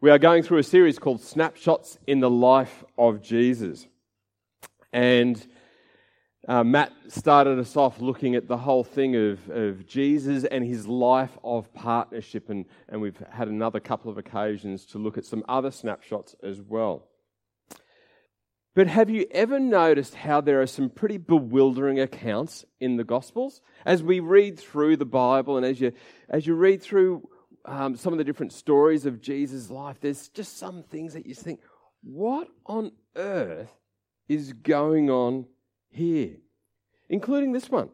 We are going through a series called Snapshots in the Life of Jesus. And uh, Matt started us off looking at the whole thing of, of Jesus and his life of partnership. And, and we've had another couple of occasions to look at some other snapshots as well. But have you ever noticed how there are some pretty bewildering accounts in the Gospels? As we read through the Bible and as you, as you read through um, some of the different stories of Jesus' life, there's just some things that you think, what on earth is going on here? Including this one.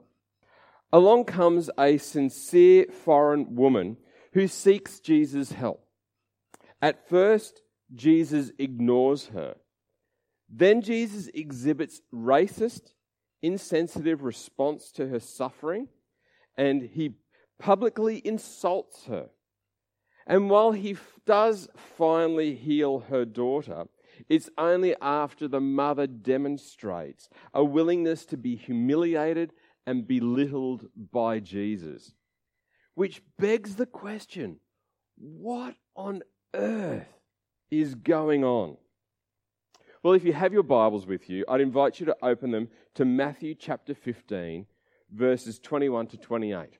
Along comes a sincere foreign woman who seeks Jesus' help. At first, Jesus ignores her. Then Jesus exhibits racist, insensitive response to her suffering, and he publicly insults her. And while he does finally heal her daughter, it's only after the mother demonstrates a willingness to be humiliated and belittled by Jesus. Which begs the question what on earth is going on? Well, if you have your Bibles with you, I'd invite you to open them to Matthew chapter 15, verses 21 to 28.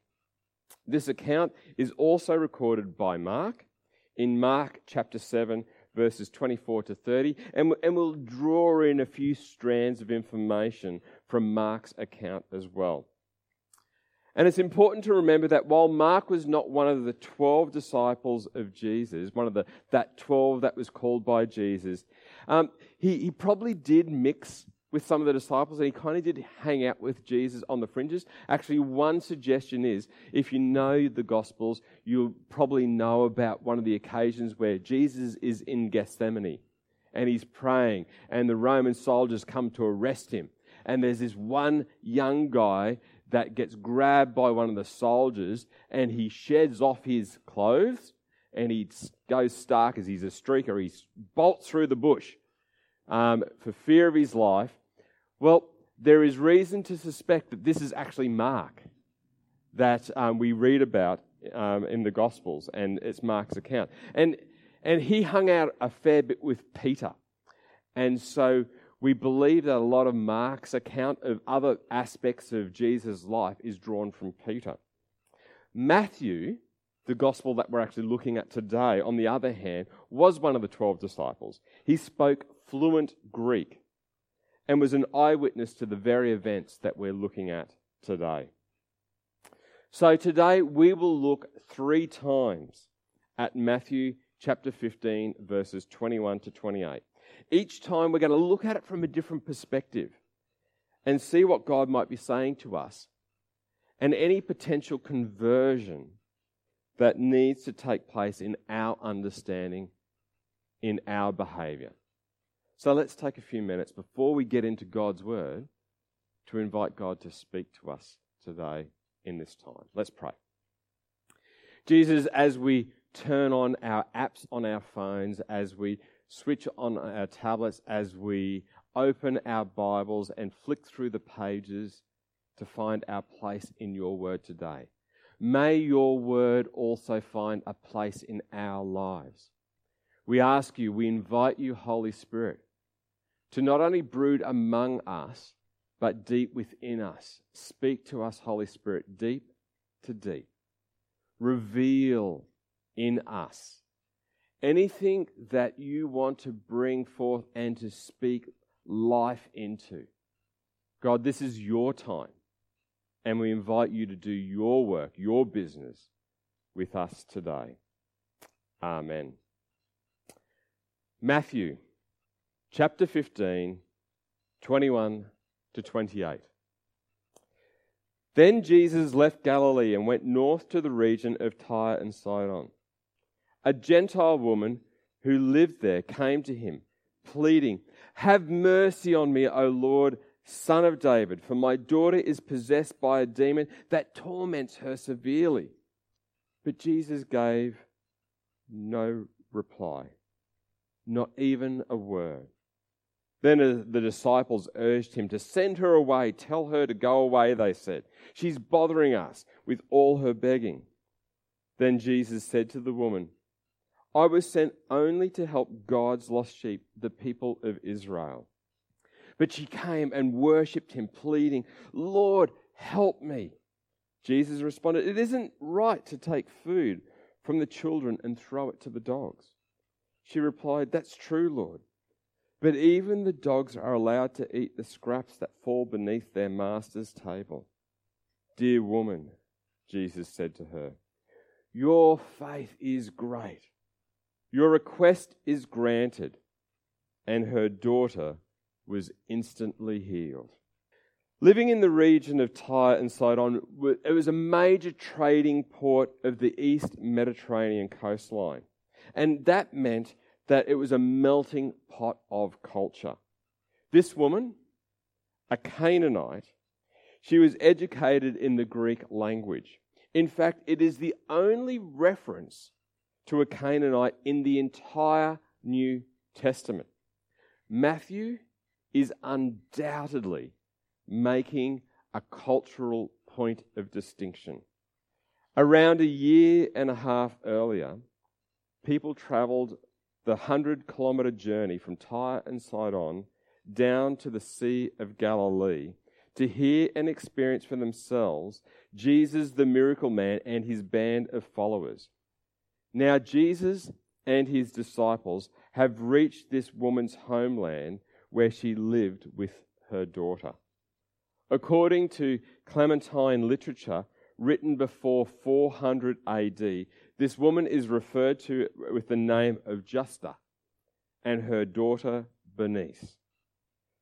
This account is also recorded by Mark in Mark chapter 7, verses 24 to 30, and, and we'll draw in a few strands of information from Mark's account as well. And it's important to remember that while Mark was not one of the 12 disciples of Jesus, one of the, that 12 that was called by Jesus, um, he, he probably did mix with some of the disciples and he kind of did hang out with Jesus on the fringes. Actually, one suggestion is if you know the Gospels, you'll probably know about one of the occasions where Jesus is in Gethsemane and he's praying, and the Roman soldiers come to arrest him. And there's this one young guy that gets grabbed by one of the soldiers and he sheds off his clothes and he goes stark as he's a streaker. He bolts through the bush um, for fear of his life. Well, there is reason to suspect that this is actually Mark that um, we read about um, in the Gospels, and it's Mark's account. And, and he hung out a fair bit with Peter. And so we believe that a lot of Mark's account of other aspects of Jesus' life is drawn from Peter. Matthew, the gospel that we're actually looking at today, on the other hand, was one of the 12 disciples. He spoke fluent Greek and was an eyewitness to the very events that we're looking at today. So today we will look three times at Matthew chapter 15, verses 21 to 28. Each time we're going to look at it from a different perspective and see what God might be saying to us and any potential conversion that needs to take place in our understanding, in our behavior. So let's take a few minutes before we get into God's word to invite God to speak to us today in this time. Let's pray. Jesus, as we turn on our apps on our phones, as we switch on our tablets as we open our Bibles and flick through the pages to find our place in your word today. May your word also find a place in our lives. We ask you, we invite you, Holy Spirit, to not only brood among us, but deep within us. Speak to us, Holy Spirit, deep to deep. Reveal in us anything that you want to bring forth and to speak life into. God, this is your time. And we invite you to do your work, your business with us today. Amen. Matthew chapter 15, 21 to 28. Then Jesus left Galilee and went north to the region of Tyre and Sidon a Gentile woman who lived there came to him, pleading, Have mercy on me, O Lord, son of David, for my daughter is possessed by a demon that torments her severely. But Jesus gave no reply, not even a word. Then the disciples urged him to send her away. Tell her to go away, they said. She's bothering us with all her begging. Then Jesus said to the woman, I was sent only to help God's lost sheep, the people of Israel. But she came and worshipped him, pleading, Lord, help me. Jesus responded, It isn't right to take food from the children and throw it to the dogs. She replied, That's true, Lord. But even the dogs are allowed to eat the scraps that fall beneath their master's table. Dear woman, Jesus said to her, Your faith is great. Your request is granted. And her daughter was instantly healed. Living in the region of Tyre and Sidon, it was a major trading port of the East Mediterranean coastline. And that meant that it was a melting pot of culture. This woman, a Canaanite, she was educated in the Greek language. In fact, it is the only reference to a Canaanite in the entire New Testament. Matthew is undoubtedly making a cultural point of distinction. Around a year and a half earlier, people travelled the 100 kilometre journey from Tyre and Sidon down to the Sea of Galilee to hear and experience for themselves Jesus the miracle man and his band of followers. Now, Jesus and his disciples have reached this woman's homeland where she lived with her daughter. According to Clementine literature written before 400 AD, this woman is referred to with the name of Justa and her daughter Bernice.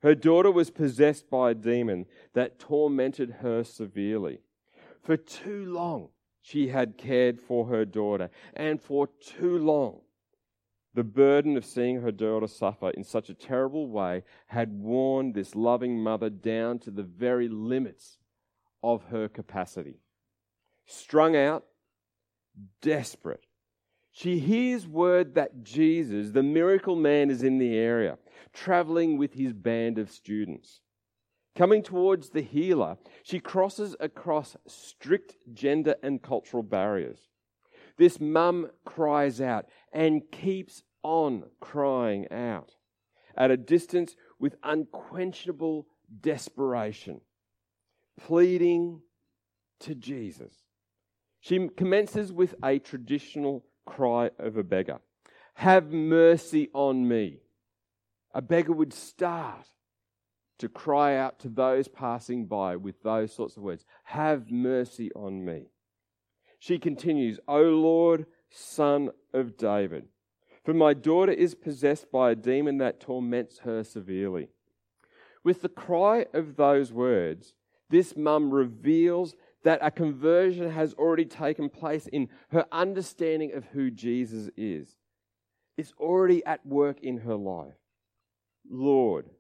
Her daughter was possessed by a demon that tormented her severely. For too long, she had cared for her daughter, and for too long, the burden of seeing her daughter suffer in such a terrible way had worn this loving mother down to the very limits of her capacity. Strung out, desperate, she hears word that Jesus, the miracle man, is in the area, traveling with his band of students. Coming towards the healer, she crosses across strict gender and cultural barriers. This mum cries out and keeps on crying out at a distance with unquenchable desperation, pleading to Jesus. She commences with a traditional cry of a beggar Have mercy on me. A beggar would start to cry out to those passing by with those sorts of words Have mercy on me. She continues, O Lord, Son of David, for my daughter is possessed by a demon that torments her severely. With the cry of those words, this mum reveals that a conversion has already taken place in her understanding of who Jesus is. It's already at work in her life. Lord,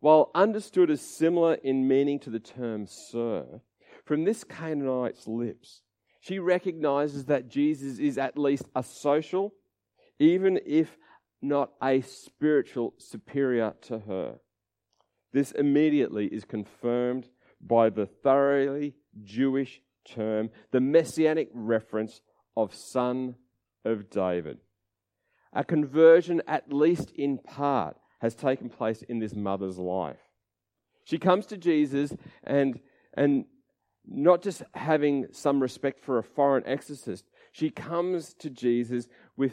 while understood as similar in meaning to the term sir, from this Canaanite's lips, she recognizes that Jesus is at least a social, even if not a spiritual superior to her. This immediately is confirmed by the thoroughly Jewish term, the messianic reference of Son of David. A conversion, at least in part, has taken place in this mother's life. She comes to Jesus and, and not just having some respect for a foreign exorcist, she comes to Jesus with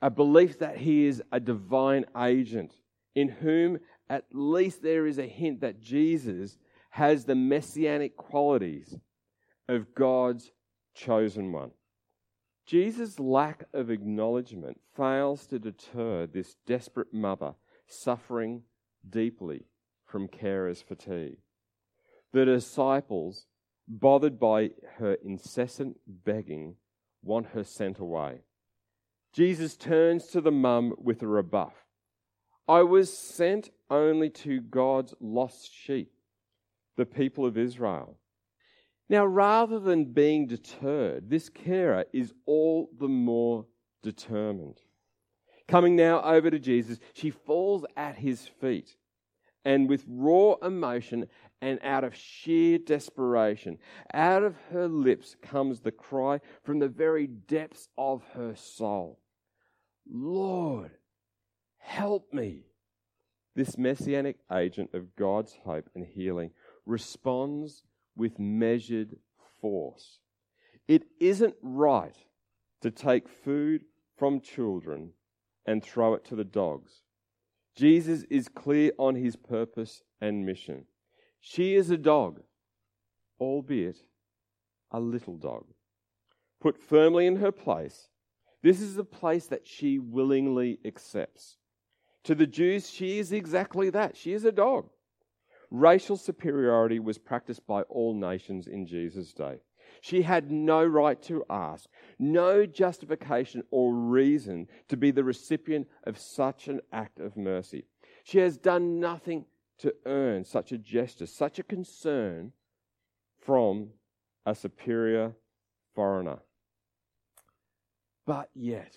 a belief that he is a divine agent in whom at least there is a hint that Jesus has the messianic qualities of God's chosen one. Jesus' lack of acknowledgement fails to deter this desperate mother suffering deeply from carer's fatigue. The disciples, bothered by her incessant begging, want her sent away. Jesus turns to the mum with a rebuff. I was sent only to God's lost sheep the people of Israel. Now, rather than being deterred, this carer is all the more determined. Coming now over to Jesus, she falls at his feet and with raw emotion and out of sheer desperation, out of her lips comes the cry from the very depths of her soul Lord, help me. This messianic agent of God's hope and healing responds with measured force. It isn't right to take food from children and throw it to the dogs. Jesus is clear on his purpose and mission. She is a dog, albeit a little dog. Put firmly in her place, this is a place that she willingly accepts. To the Jews, she is exactly that. She is a dog. Racial superiority was practiced by all nations in Jesus' day. She had no right to ask, no justification or reason to be the recipient of such an act of mercy. She has done nothing to earn such a gesture, such a concern from a superior foreigner. But yet,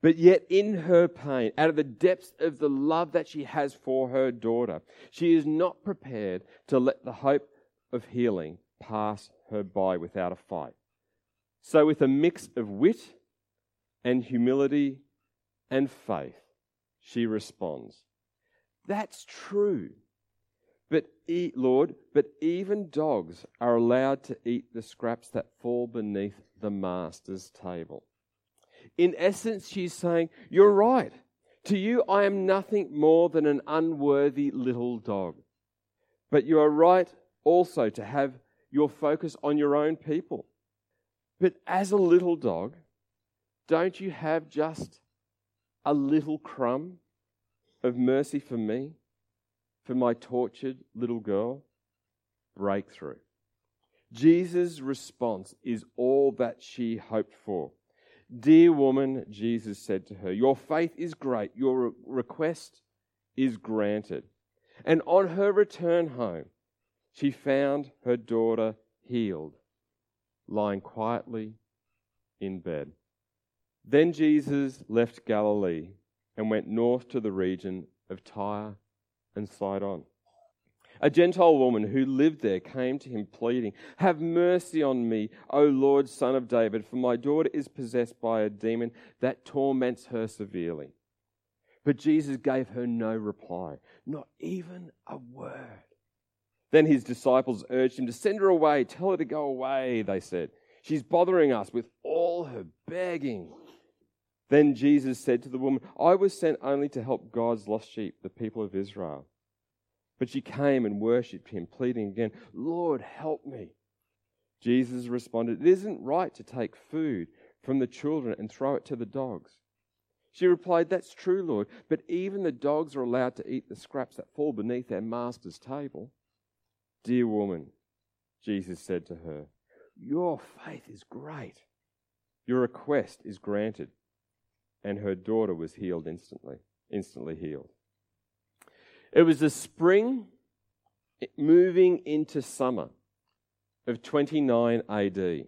but yet, in her pain, out of the depths of the love that she has for her daughter, she is not prepared to let the hope of healing pass her by without a fight. So, with a mix of wit and humility and faith, she responds, That's true. But Lord, but even dogs are allowed to eat the scraps that fall beneath the master's table. In essence, she's saying, You're right. To you, I am nothing more than an unworthy little dog. But you are right also to have your focus on your own people. But as a little dog, don't you have just a little crumb of mercy for me? for my tortured little girl? Breakthrough. Jesus' response is all that she hoped for. Dear woman, Jesus said to her, Your faith is great, your request is granted. And on her return home, she found her daughter healed, lying quietly in bed. Then Jesus left Galilee and went north to the region of Tyre and Sidon. A Gentile woman who lived there came to him pleading, Have mercy on me, O Lord, son of David, for my daughter is possessed by a demon that torments her severely. But Jesus gave her no reply, not even a word. Then his disciples urged him to send her away, tell her to go away, they said. She's bothering us with all her begging. Then Jesus said to the woman, I was sent only to help God's lost sheep, the people of Israel. But she came and worshipped him, pleading again, Lord, help me. Jesus responded, It isn't right to take food from the children and throw it to the dogs. She replied, That's true, Lord, but even the dogs are allowed to eat the scraps that fall beneath their master's table. Dear woman, Jesus said to her, Your faith is great. Your request is granted and her daughter was healed instantly, instantly healed. It was the spring moving into summer of 29 AD.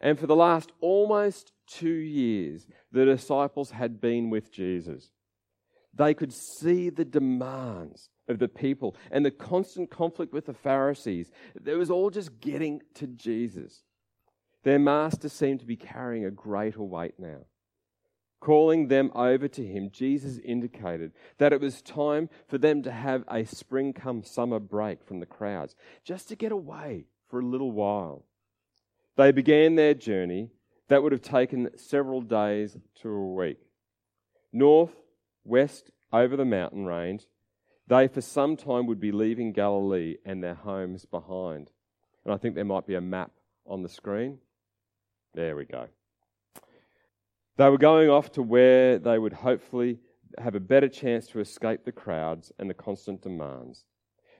And for the last almost two years, the disciples had been with Jesus. They could see the demands of the people and the constant conflict with the Pharisees. It was all just getting to Jesus. Their master seemed to be carrying a greater weight now calling them over to him, Jesus indicated that it was time for them to have a spring come summer break from the crowds, just to get away for a little while. They began their journey that would have taken several days to a week. North, west, over the mountain range, they for some time would be leaving Galilee and their homes behind. And I think there might be a map on the screen. There we go. They were going off to where they would hopefully have a better chance to escape the crowds and the constant demands.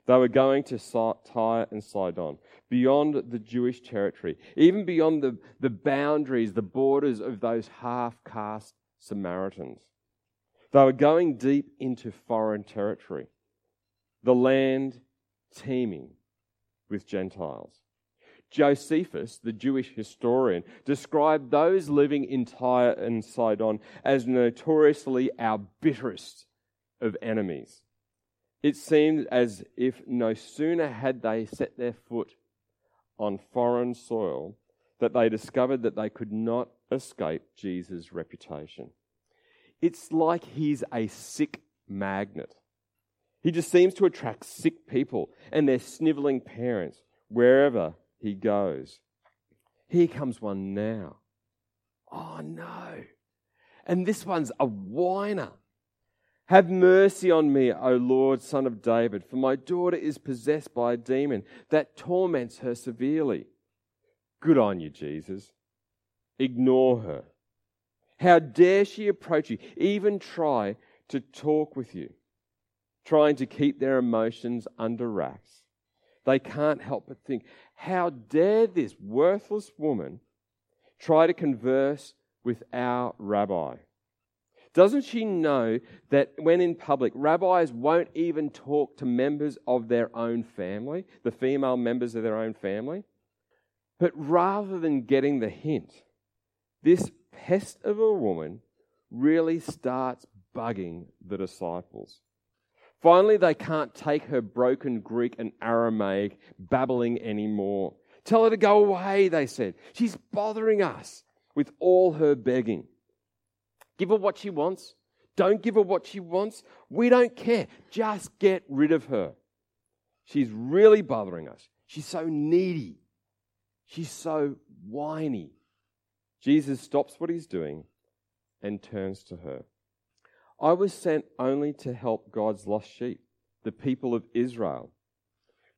They were going to Tyre and Sidon, beyond the Jewish territory, even beyond the, the boundaries, the borders of those half caste Samaritans. They were going deep into foreign territory, the land teeming with Gentiles. Josephus, the Jewish historian, described those living in Tyre and Sidon as notoriously our bitterest of enemies. It seemed as if no sooner had they set their foot on foreign soil that they discovered that they could not escape Jesus' reputation. It's like he's a sick magnet. He just seems to attract sick people and their sniveling parents wherever he goes. Here comes one now. Oh no. And this one's a whiner. Have mercy on me, O Lord, son of David, for my daughter is possessed by a demon that torments her severely. Good on you, Jesus. Ignore her. How dare she approach you, even try to talk with you, trying to keep their emotions under wraps? They can't help but think, how dare this worthless woman try to converse with our rabbi? Doesn't she know that when in public, rabbis won't even talk to members of their own family, the female members of their own family? But rather than getting the hint, this pest of a woman really starts bugging the disciples. Finally, they can't take her broken Greek and Aramaic babbling anymore. Tell her to go away, they said. She's bothering us with all her begging. Give her what she wants. Don't give her what she wants. We don't care. Just get rid of her. She's really bothering us. She's so needy. She's so whiny. Jesus stops what he's doing and turns to her. I was sent only to help God's lost sheep, the people of Israel.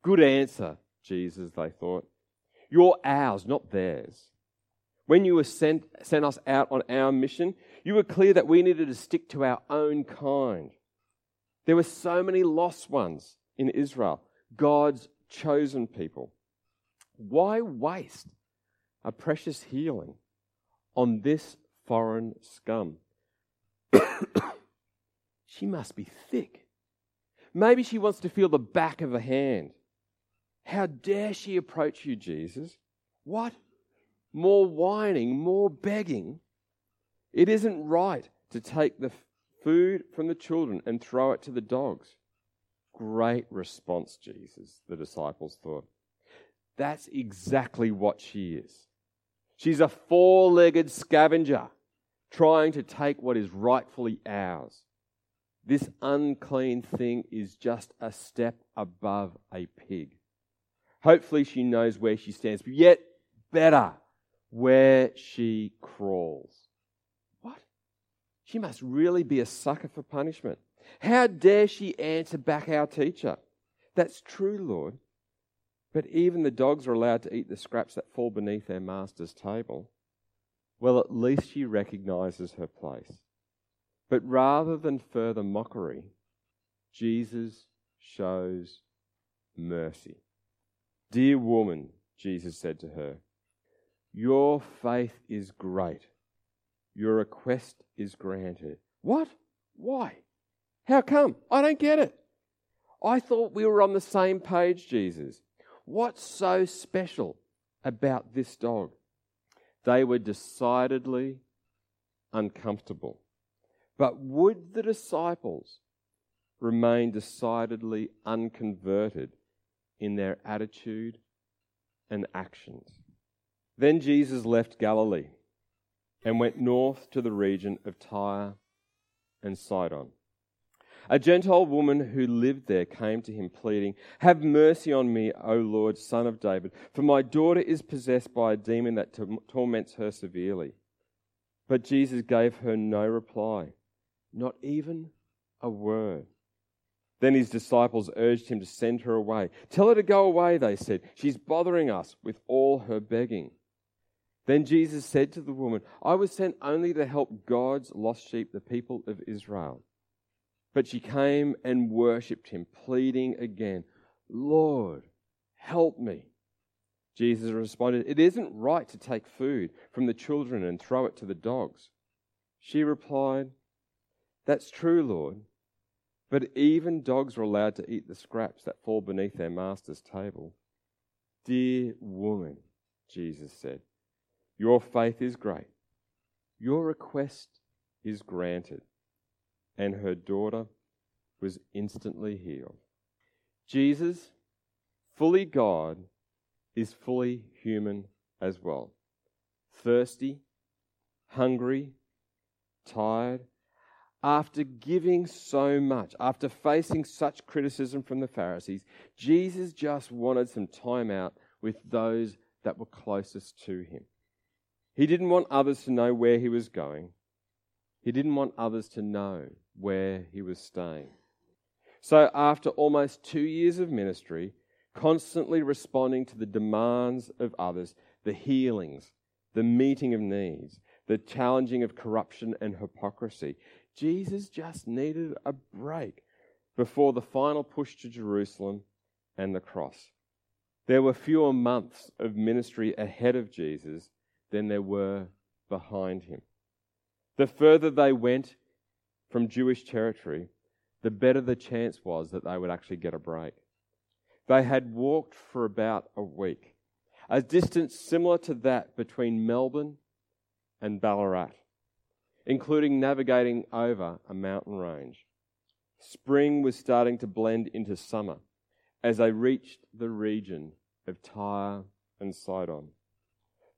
Good answer, Jesus, they thought. You're ours, not theirs. When you were sent, sent us out on our mission, you were clear that we needed to stick to our own kind. There were so many lost ones in Israel, God's chosen people. Why waste a precious healing on this foreign scum? She must be thick. Maybe she wants to feel the back of a hand. How dare she approach you, Jesus? What? More whining, more begging. It isn't right to take the food from the children and throw it to the dogs. Great response, Jesus, the disciples thought. That's exactly what she is. She's a four legged scavenger trying to take what is rightfully ours. This unclean thing is just a step above a pig. Hopefully, she knows where she stands, but yet better, where she crawls. What? She must really be a sucker for punishment. How dare she answer back our teacher? That's true, Lord. But even the dogs are allowed to eat the scraps that fall beneath their master's table. Well, at least she recognizes her place. But rather than further mockery, Jesus shows mercy. Dear woman, Jesus said to her, Your faith is great. Your request is granted. What? Why? How come? I don't get it. I thought we were on the same page, Jesus. What's so special about this dog? They were decidedly uncomfortable. But would the disciples remain decidedly unconverted in their attitude and actions? Then Jesus left Galilee and went north to the region of Tyre and Sidon. A Gentile woman who lived there came to him, pleading, Have mercy on me, O Lord, son of David, for my daughter is possessed by a demon that torments her severely. But Jesus gave her no reply, not even a word. Then his disciples urged him to send her away. Tell her to go away, they said. She's bothering us with all her begging. Then Jesus said to the woman, I was sent only to help God's lost sheep, the people of Israel. But she came and worshipped him, pleading again, Lord, help me. Jesus responded, It isn't right to take food from the children and throw it to the dogs. She replied, That's true, Lord. But even dogs are allowed to eat the scraps that fall beneath their master's table. Dear woman, Jesus said, Your faith is great. Your request is granted and her daughter was instantly healed. Jesus, fully God, is fully human as well. Thirsty, hungry, tired, After giving so much, after facing such criticism from the Pharisees, Jesus just wanted some time out with those that were closest to him. He didn't want others to know where he was going. He didn't want others to know where he was staying. So, after almost two years of ministry, constantly responding to the demands of others, the healings, the meeting of needs, the challenging of corruption and hypocrisy, Jesus just needed a break before the final push to Jerusalem and the cross. There were fewer months of ministry ahead of Jesus than there were behind him. The further they went from Jewish territory, the better the chance was that they would actually get a break. They had walked for about a week, a distance similar to that between Melbourne and Ballarat, including navigating over a mountain range. Spring was starting to blend into summer as they reached the region of Tyre and Sidon.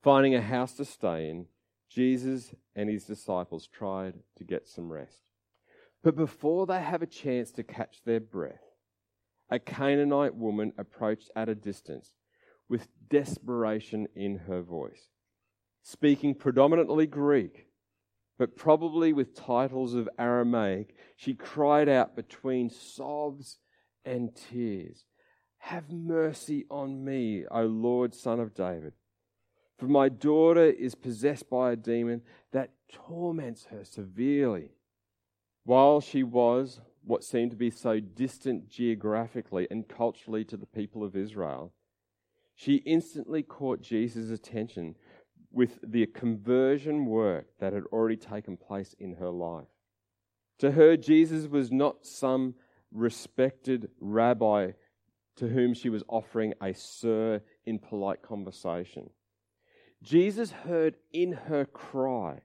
Finding a house to stay in, Jesus and his disciples tried to get some rest. But before they have a chance to catch their breath, a Canaanite woman approached at a distance with desperation in her voice. Speaking predominantly Greek, but probably with titles of Aramaic, she cried out between sobs and tears Have mercy on me, O Lord, Son of David. For my daughter is possessed by a demon that torments her severely. While she was what seemed to be so distant geographically and culturally to the people of Israel, she instantly caught Jesus' attention with the conversion work that had already taken place in her life. To her, Jesus was not some respected rabbi to whom she was offering a sir in polite conversation. Jesus heard in her cry,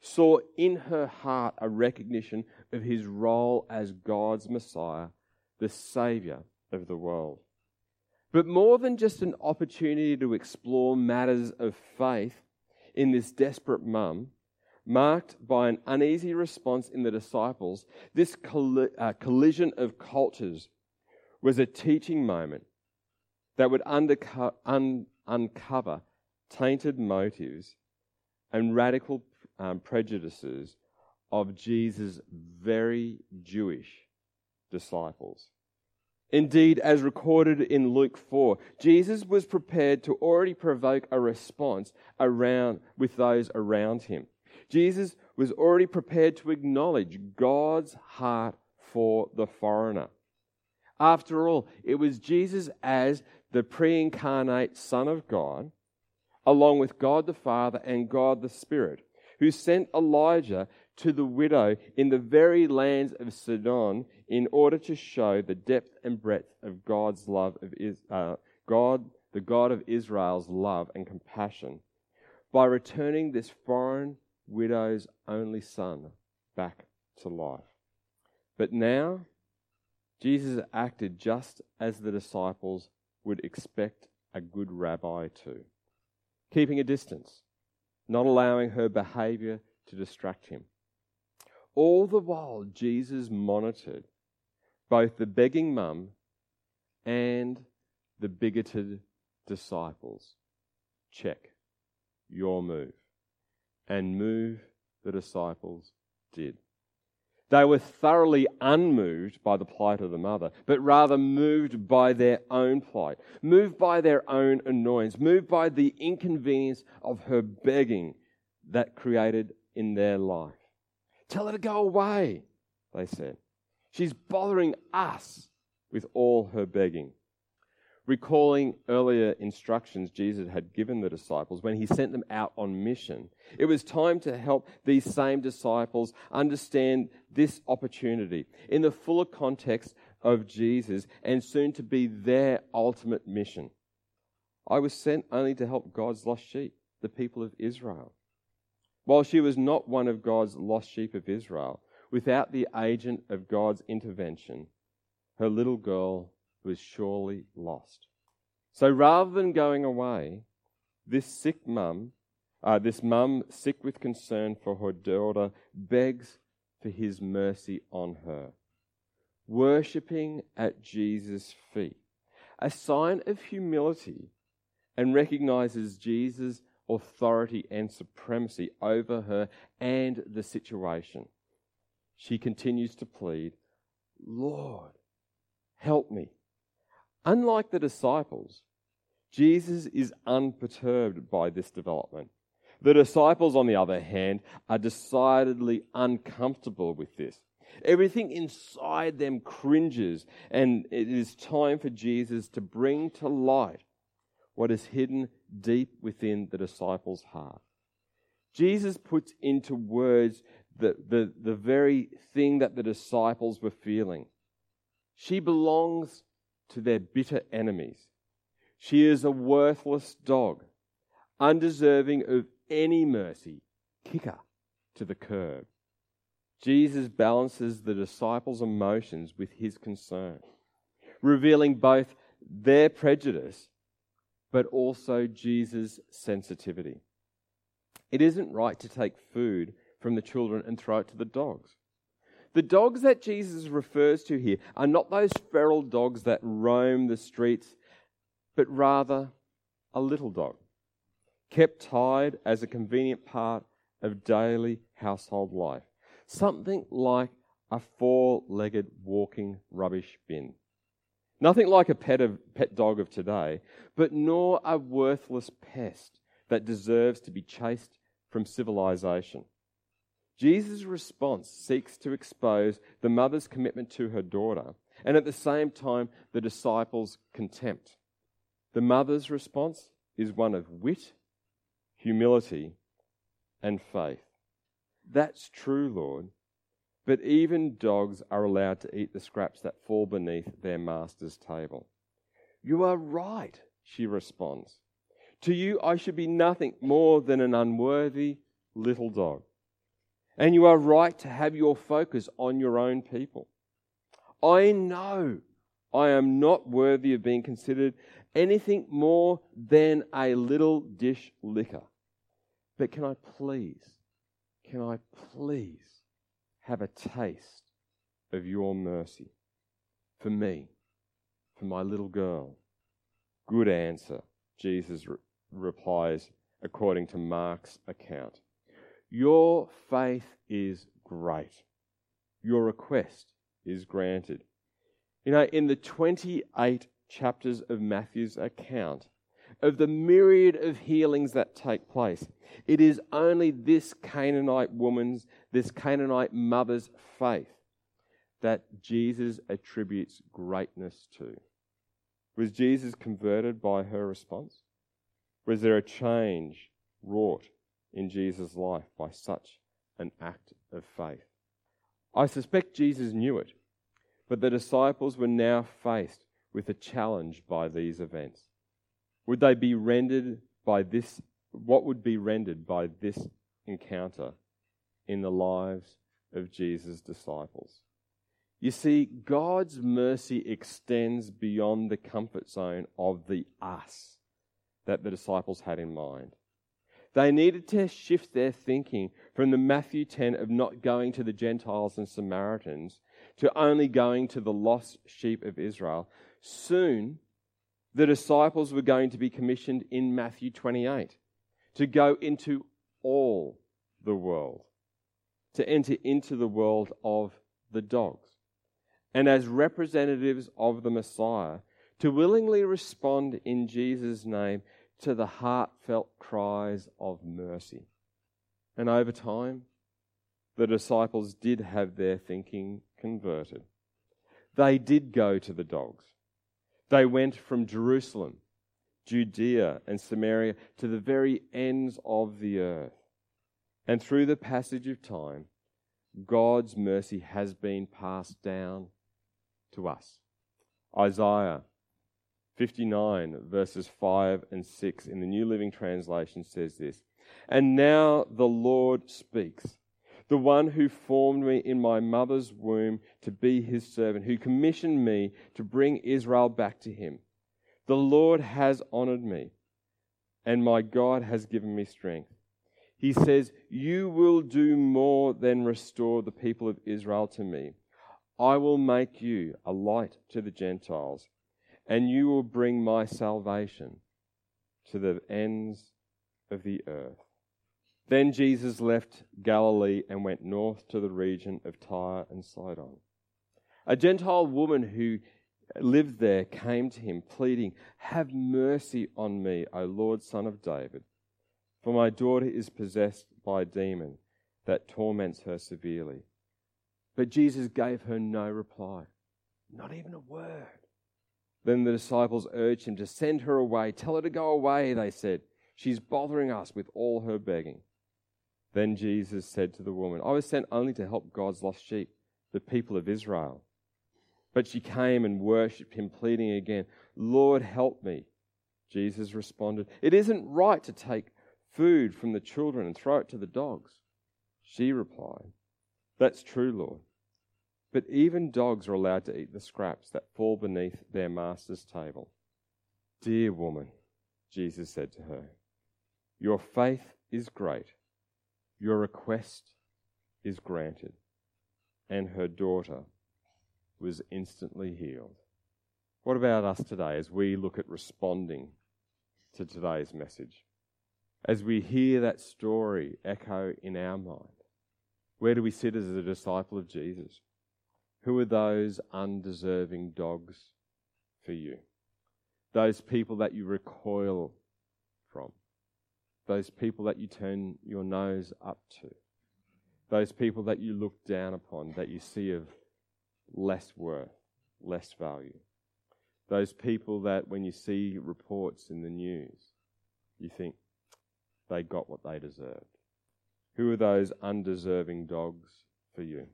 saw in her heart a recognition of his role as God's Messiah, the Saviour of the world. But more than just an opportunity to explore matters of faith in this desperate mum, marked by an uneasy response in the disciples, this colli- uh, collision of cultures was a teaching moment that would underco- un- uncover tainted motives and radical um, prejudices of Jesus' very Jewish disciples. Indeed, as recorded in Luke 4, Jesus was prepared to already provoke a response around with those around him. Jesus was already prepared to acknowledge God's heart for the foreigner. After all, it was Jesus as the pre incarnate Son of God along with God the Father and God the Spirit, who sent Elijah to the widow in the very lands of Sidon in order to show the depth and breadth of God's love of uh, God, the God of Israel's love and compassion, by returning this foreign widow's only son back to life. But now, Jesus acted just as the disciples would expect a good rabbi to keeping a distance, not allowing her behavior to distract him. All the while, Jesus monitored both the begging mum and the bigoted disciples. Check your move. And move the disciples did. They were thoroughly unmoved by the plight of the mother, but rather moved by their own plight, moved by their own annoyance, moved by the inconvenience of her begging that created in their life. Tell her to go away, they said. She's bothering us with all her begging recalling earlier instructions Jesus had given the disciples when he sent them out on mission. It was time to help these same disciples understand this opportunity in the fuller context of Jesus and soon to be their ultimate mission. I was sent only to help God's lost sheep, the people of Israel. While she was not one of God's lost sheep of Israel, without the agent of God's intervention, her little girl was surely lost. So rather than going away, this sick mum, uh, this mum sick with concern for her daughter, begs for his mercy on her. Worshipping at Jesus' feet, a sign of humility, and recognizes Jesus' authority and supremacy over her and the situation. She continues to plead, Lord, help me. Unlike the disciples, Jesus is unperturbed by this development. The disciples, on the other hand, are decidedly uncomfortable with this. Everything inside them cringes, and it is time for Jesus to bring to light what is hidden deep within the disciples' heart. Jesus puts into words the, the, the very thing that the disciples were feeling. She belongs to their bitter enemies. She is a worthless dog, undeserving of any mercy, kicker to the curb. Jesus balances the disciples' emotions with his concern, revealing both their prejudice but also Jesus' sensitivity. It isn't right to take food from the children and throw it to the dogs. The dogs that Jesus refers to here are not those feral dogs that roam the streets, but rather a little dog kept tied as a convenient part of daily household life. Something like a four legged walking rubbish bin. Nothing like a pet, of, pet dog of today, but nor a worthless pest that deserves to be chased from civilization. Jesus' response seeks to expose the mother's commitment to her daughter and at the same time the disciples' contempt. The mother's response is one of wit humility, and faith. That's true, Lord. But even dogs are allowed to eat the scraps that fall beneath their master's table. You are right, she responds. To you, I should be nothing more than an unworthy little dog. And you are right to have your focus on your own people. I know I am not worthy of being considered anything more than a little dish licker. But can I please, can I please have a taste of your mercy for me, for my little girl? Good answer, Jesus re- replies according to Mark's account. Your faith is great. Your request is granted. You know, in the 28 chapters of Matthew's account, of the myriad of healings that take place. It is only this Canaanite woman's, this Canaanite mother's faith that Jesus attributes greatness to. Was Jesus converted by her response? Was there a change wrought in Jesus' life by such an act of faith? I suspect Jesus knew it, but the disciples were now faced with a challenge by these events. Would they be rendered by this? What would be rendered by this encounter in the lives of Jesus' disciples? You see, God's mercy extends beyond the comfort zone of the us that the disciples had in mind. They needed to shift their thinking from the Matthew 10 of not going to the Gentiles and Samaritans to only going to the lost sheep of Israel. Soon, the disciples were going to be commissioned in Matthew 28 to go into all the world, to enter into the world of the dogs. And as representatives of the Messiah, to willingly respond in Jesus' name to the heartfelt cries of mercy. And over time, the disciples did have their thinking converted. They did go to the dogs. They went from Jerusalem, Judea, and Samaria to the very ends of the earth. And through the passage of time, God's mercy has been passed down to us. Isaiah 59, verses 5 and 6 in the New Living Translation says this And now the Lord speaks the one who formed me in my mother's womb to be his servant, who commissioned me to bring Israel back to him. The Lord has honored me, and my God has given me strength. he says, You will do more than restore the people of Israel to me. I will make you a light to the Gentiles, and you will bring my salvation to the ends of the earth. Then Jesus left Galilee and went north to the region of Tyre and Sidon. A Gentile woman who lived there came to him, pleading, Have mercy on me, O Lord, son of David, for my daughter is possessed by a demon that torments her severely. But Jesus gave her no reply, not even a word. Then the disciples urged him to send her away. Tell her to go away, they said. She's bothering us with all her begging. Then Jesus said to the woman, I was sent only to help God's lost sheep, the people of Israel. But she came and worshipped him, pleading again, Lord, help me. Jesus responded, It isn't right to take food from the children and throw it to the dogs. She replied, That's true, Lord. But even dogs are allowed to eat the scraps that fall beneath their master's table. Dear woman, Jesus said to her, Your faith is great. Your request is granted. And her daughter was instantly healed. What about us today as we look at responding to today's message? As we hear that story echo in our mind, where do we sit as a disciple of Jesus? Who are those undeserving dogs for you? Those people that you recoil from. Those people that you turn your nose up to. Those people that you look down upon, that you see of less worth, less value. Those people that when you see reports in the news, you think they got what they deserved. Who are those undeserving dogs for you?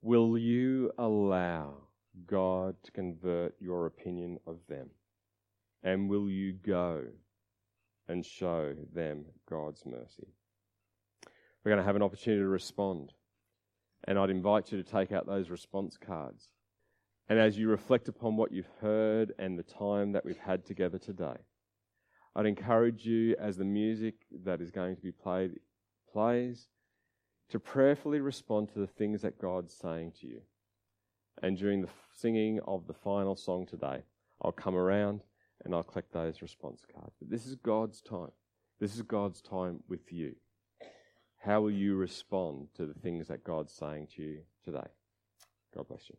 Will you allow God to convert your opinion of them? And will you go and show them God's mercy? We're going to have an opportunity to respond. And I'd invite you to take out those response cards. And as you reflect upon what you've heard and the time that we've had together today, I'd encourage you as the music that is going to be played plays to prayerfully respond to the things that God's saying to you. And during the singing of the final song today, I'll come around and I'll collect those response cards. But this is God's time. This is God's time with you. How will you respond to the things that God's saying to you today? God bless you.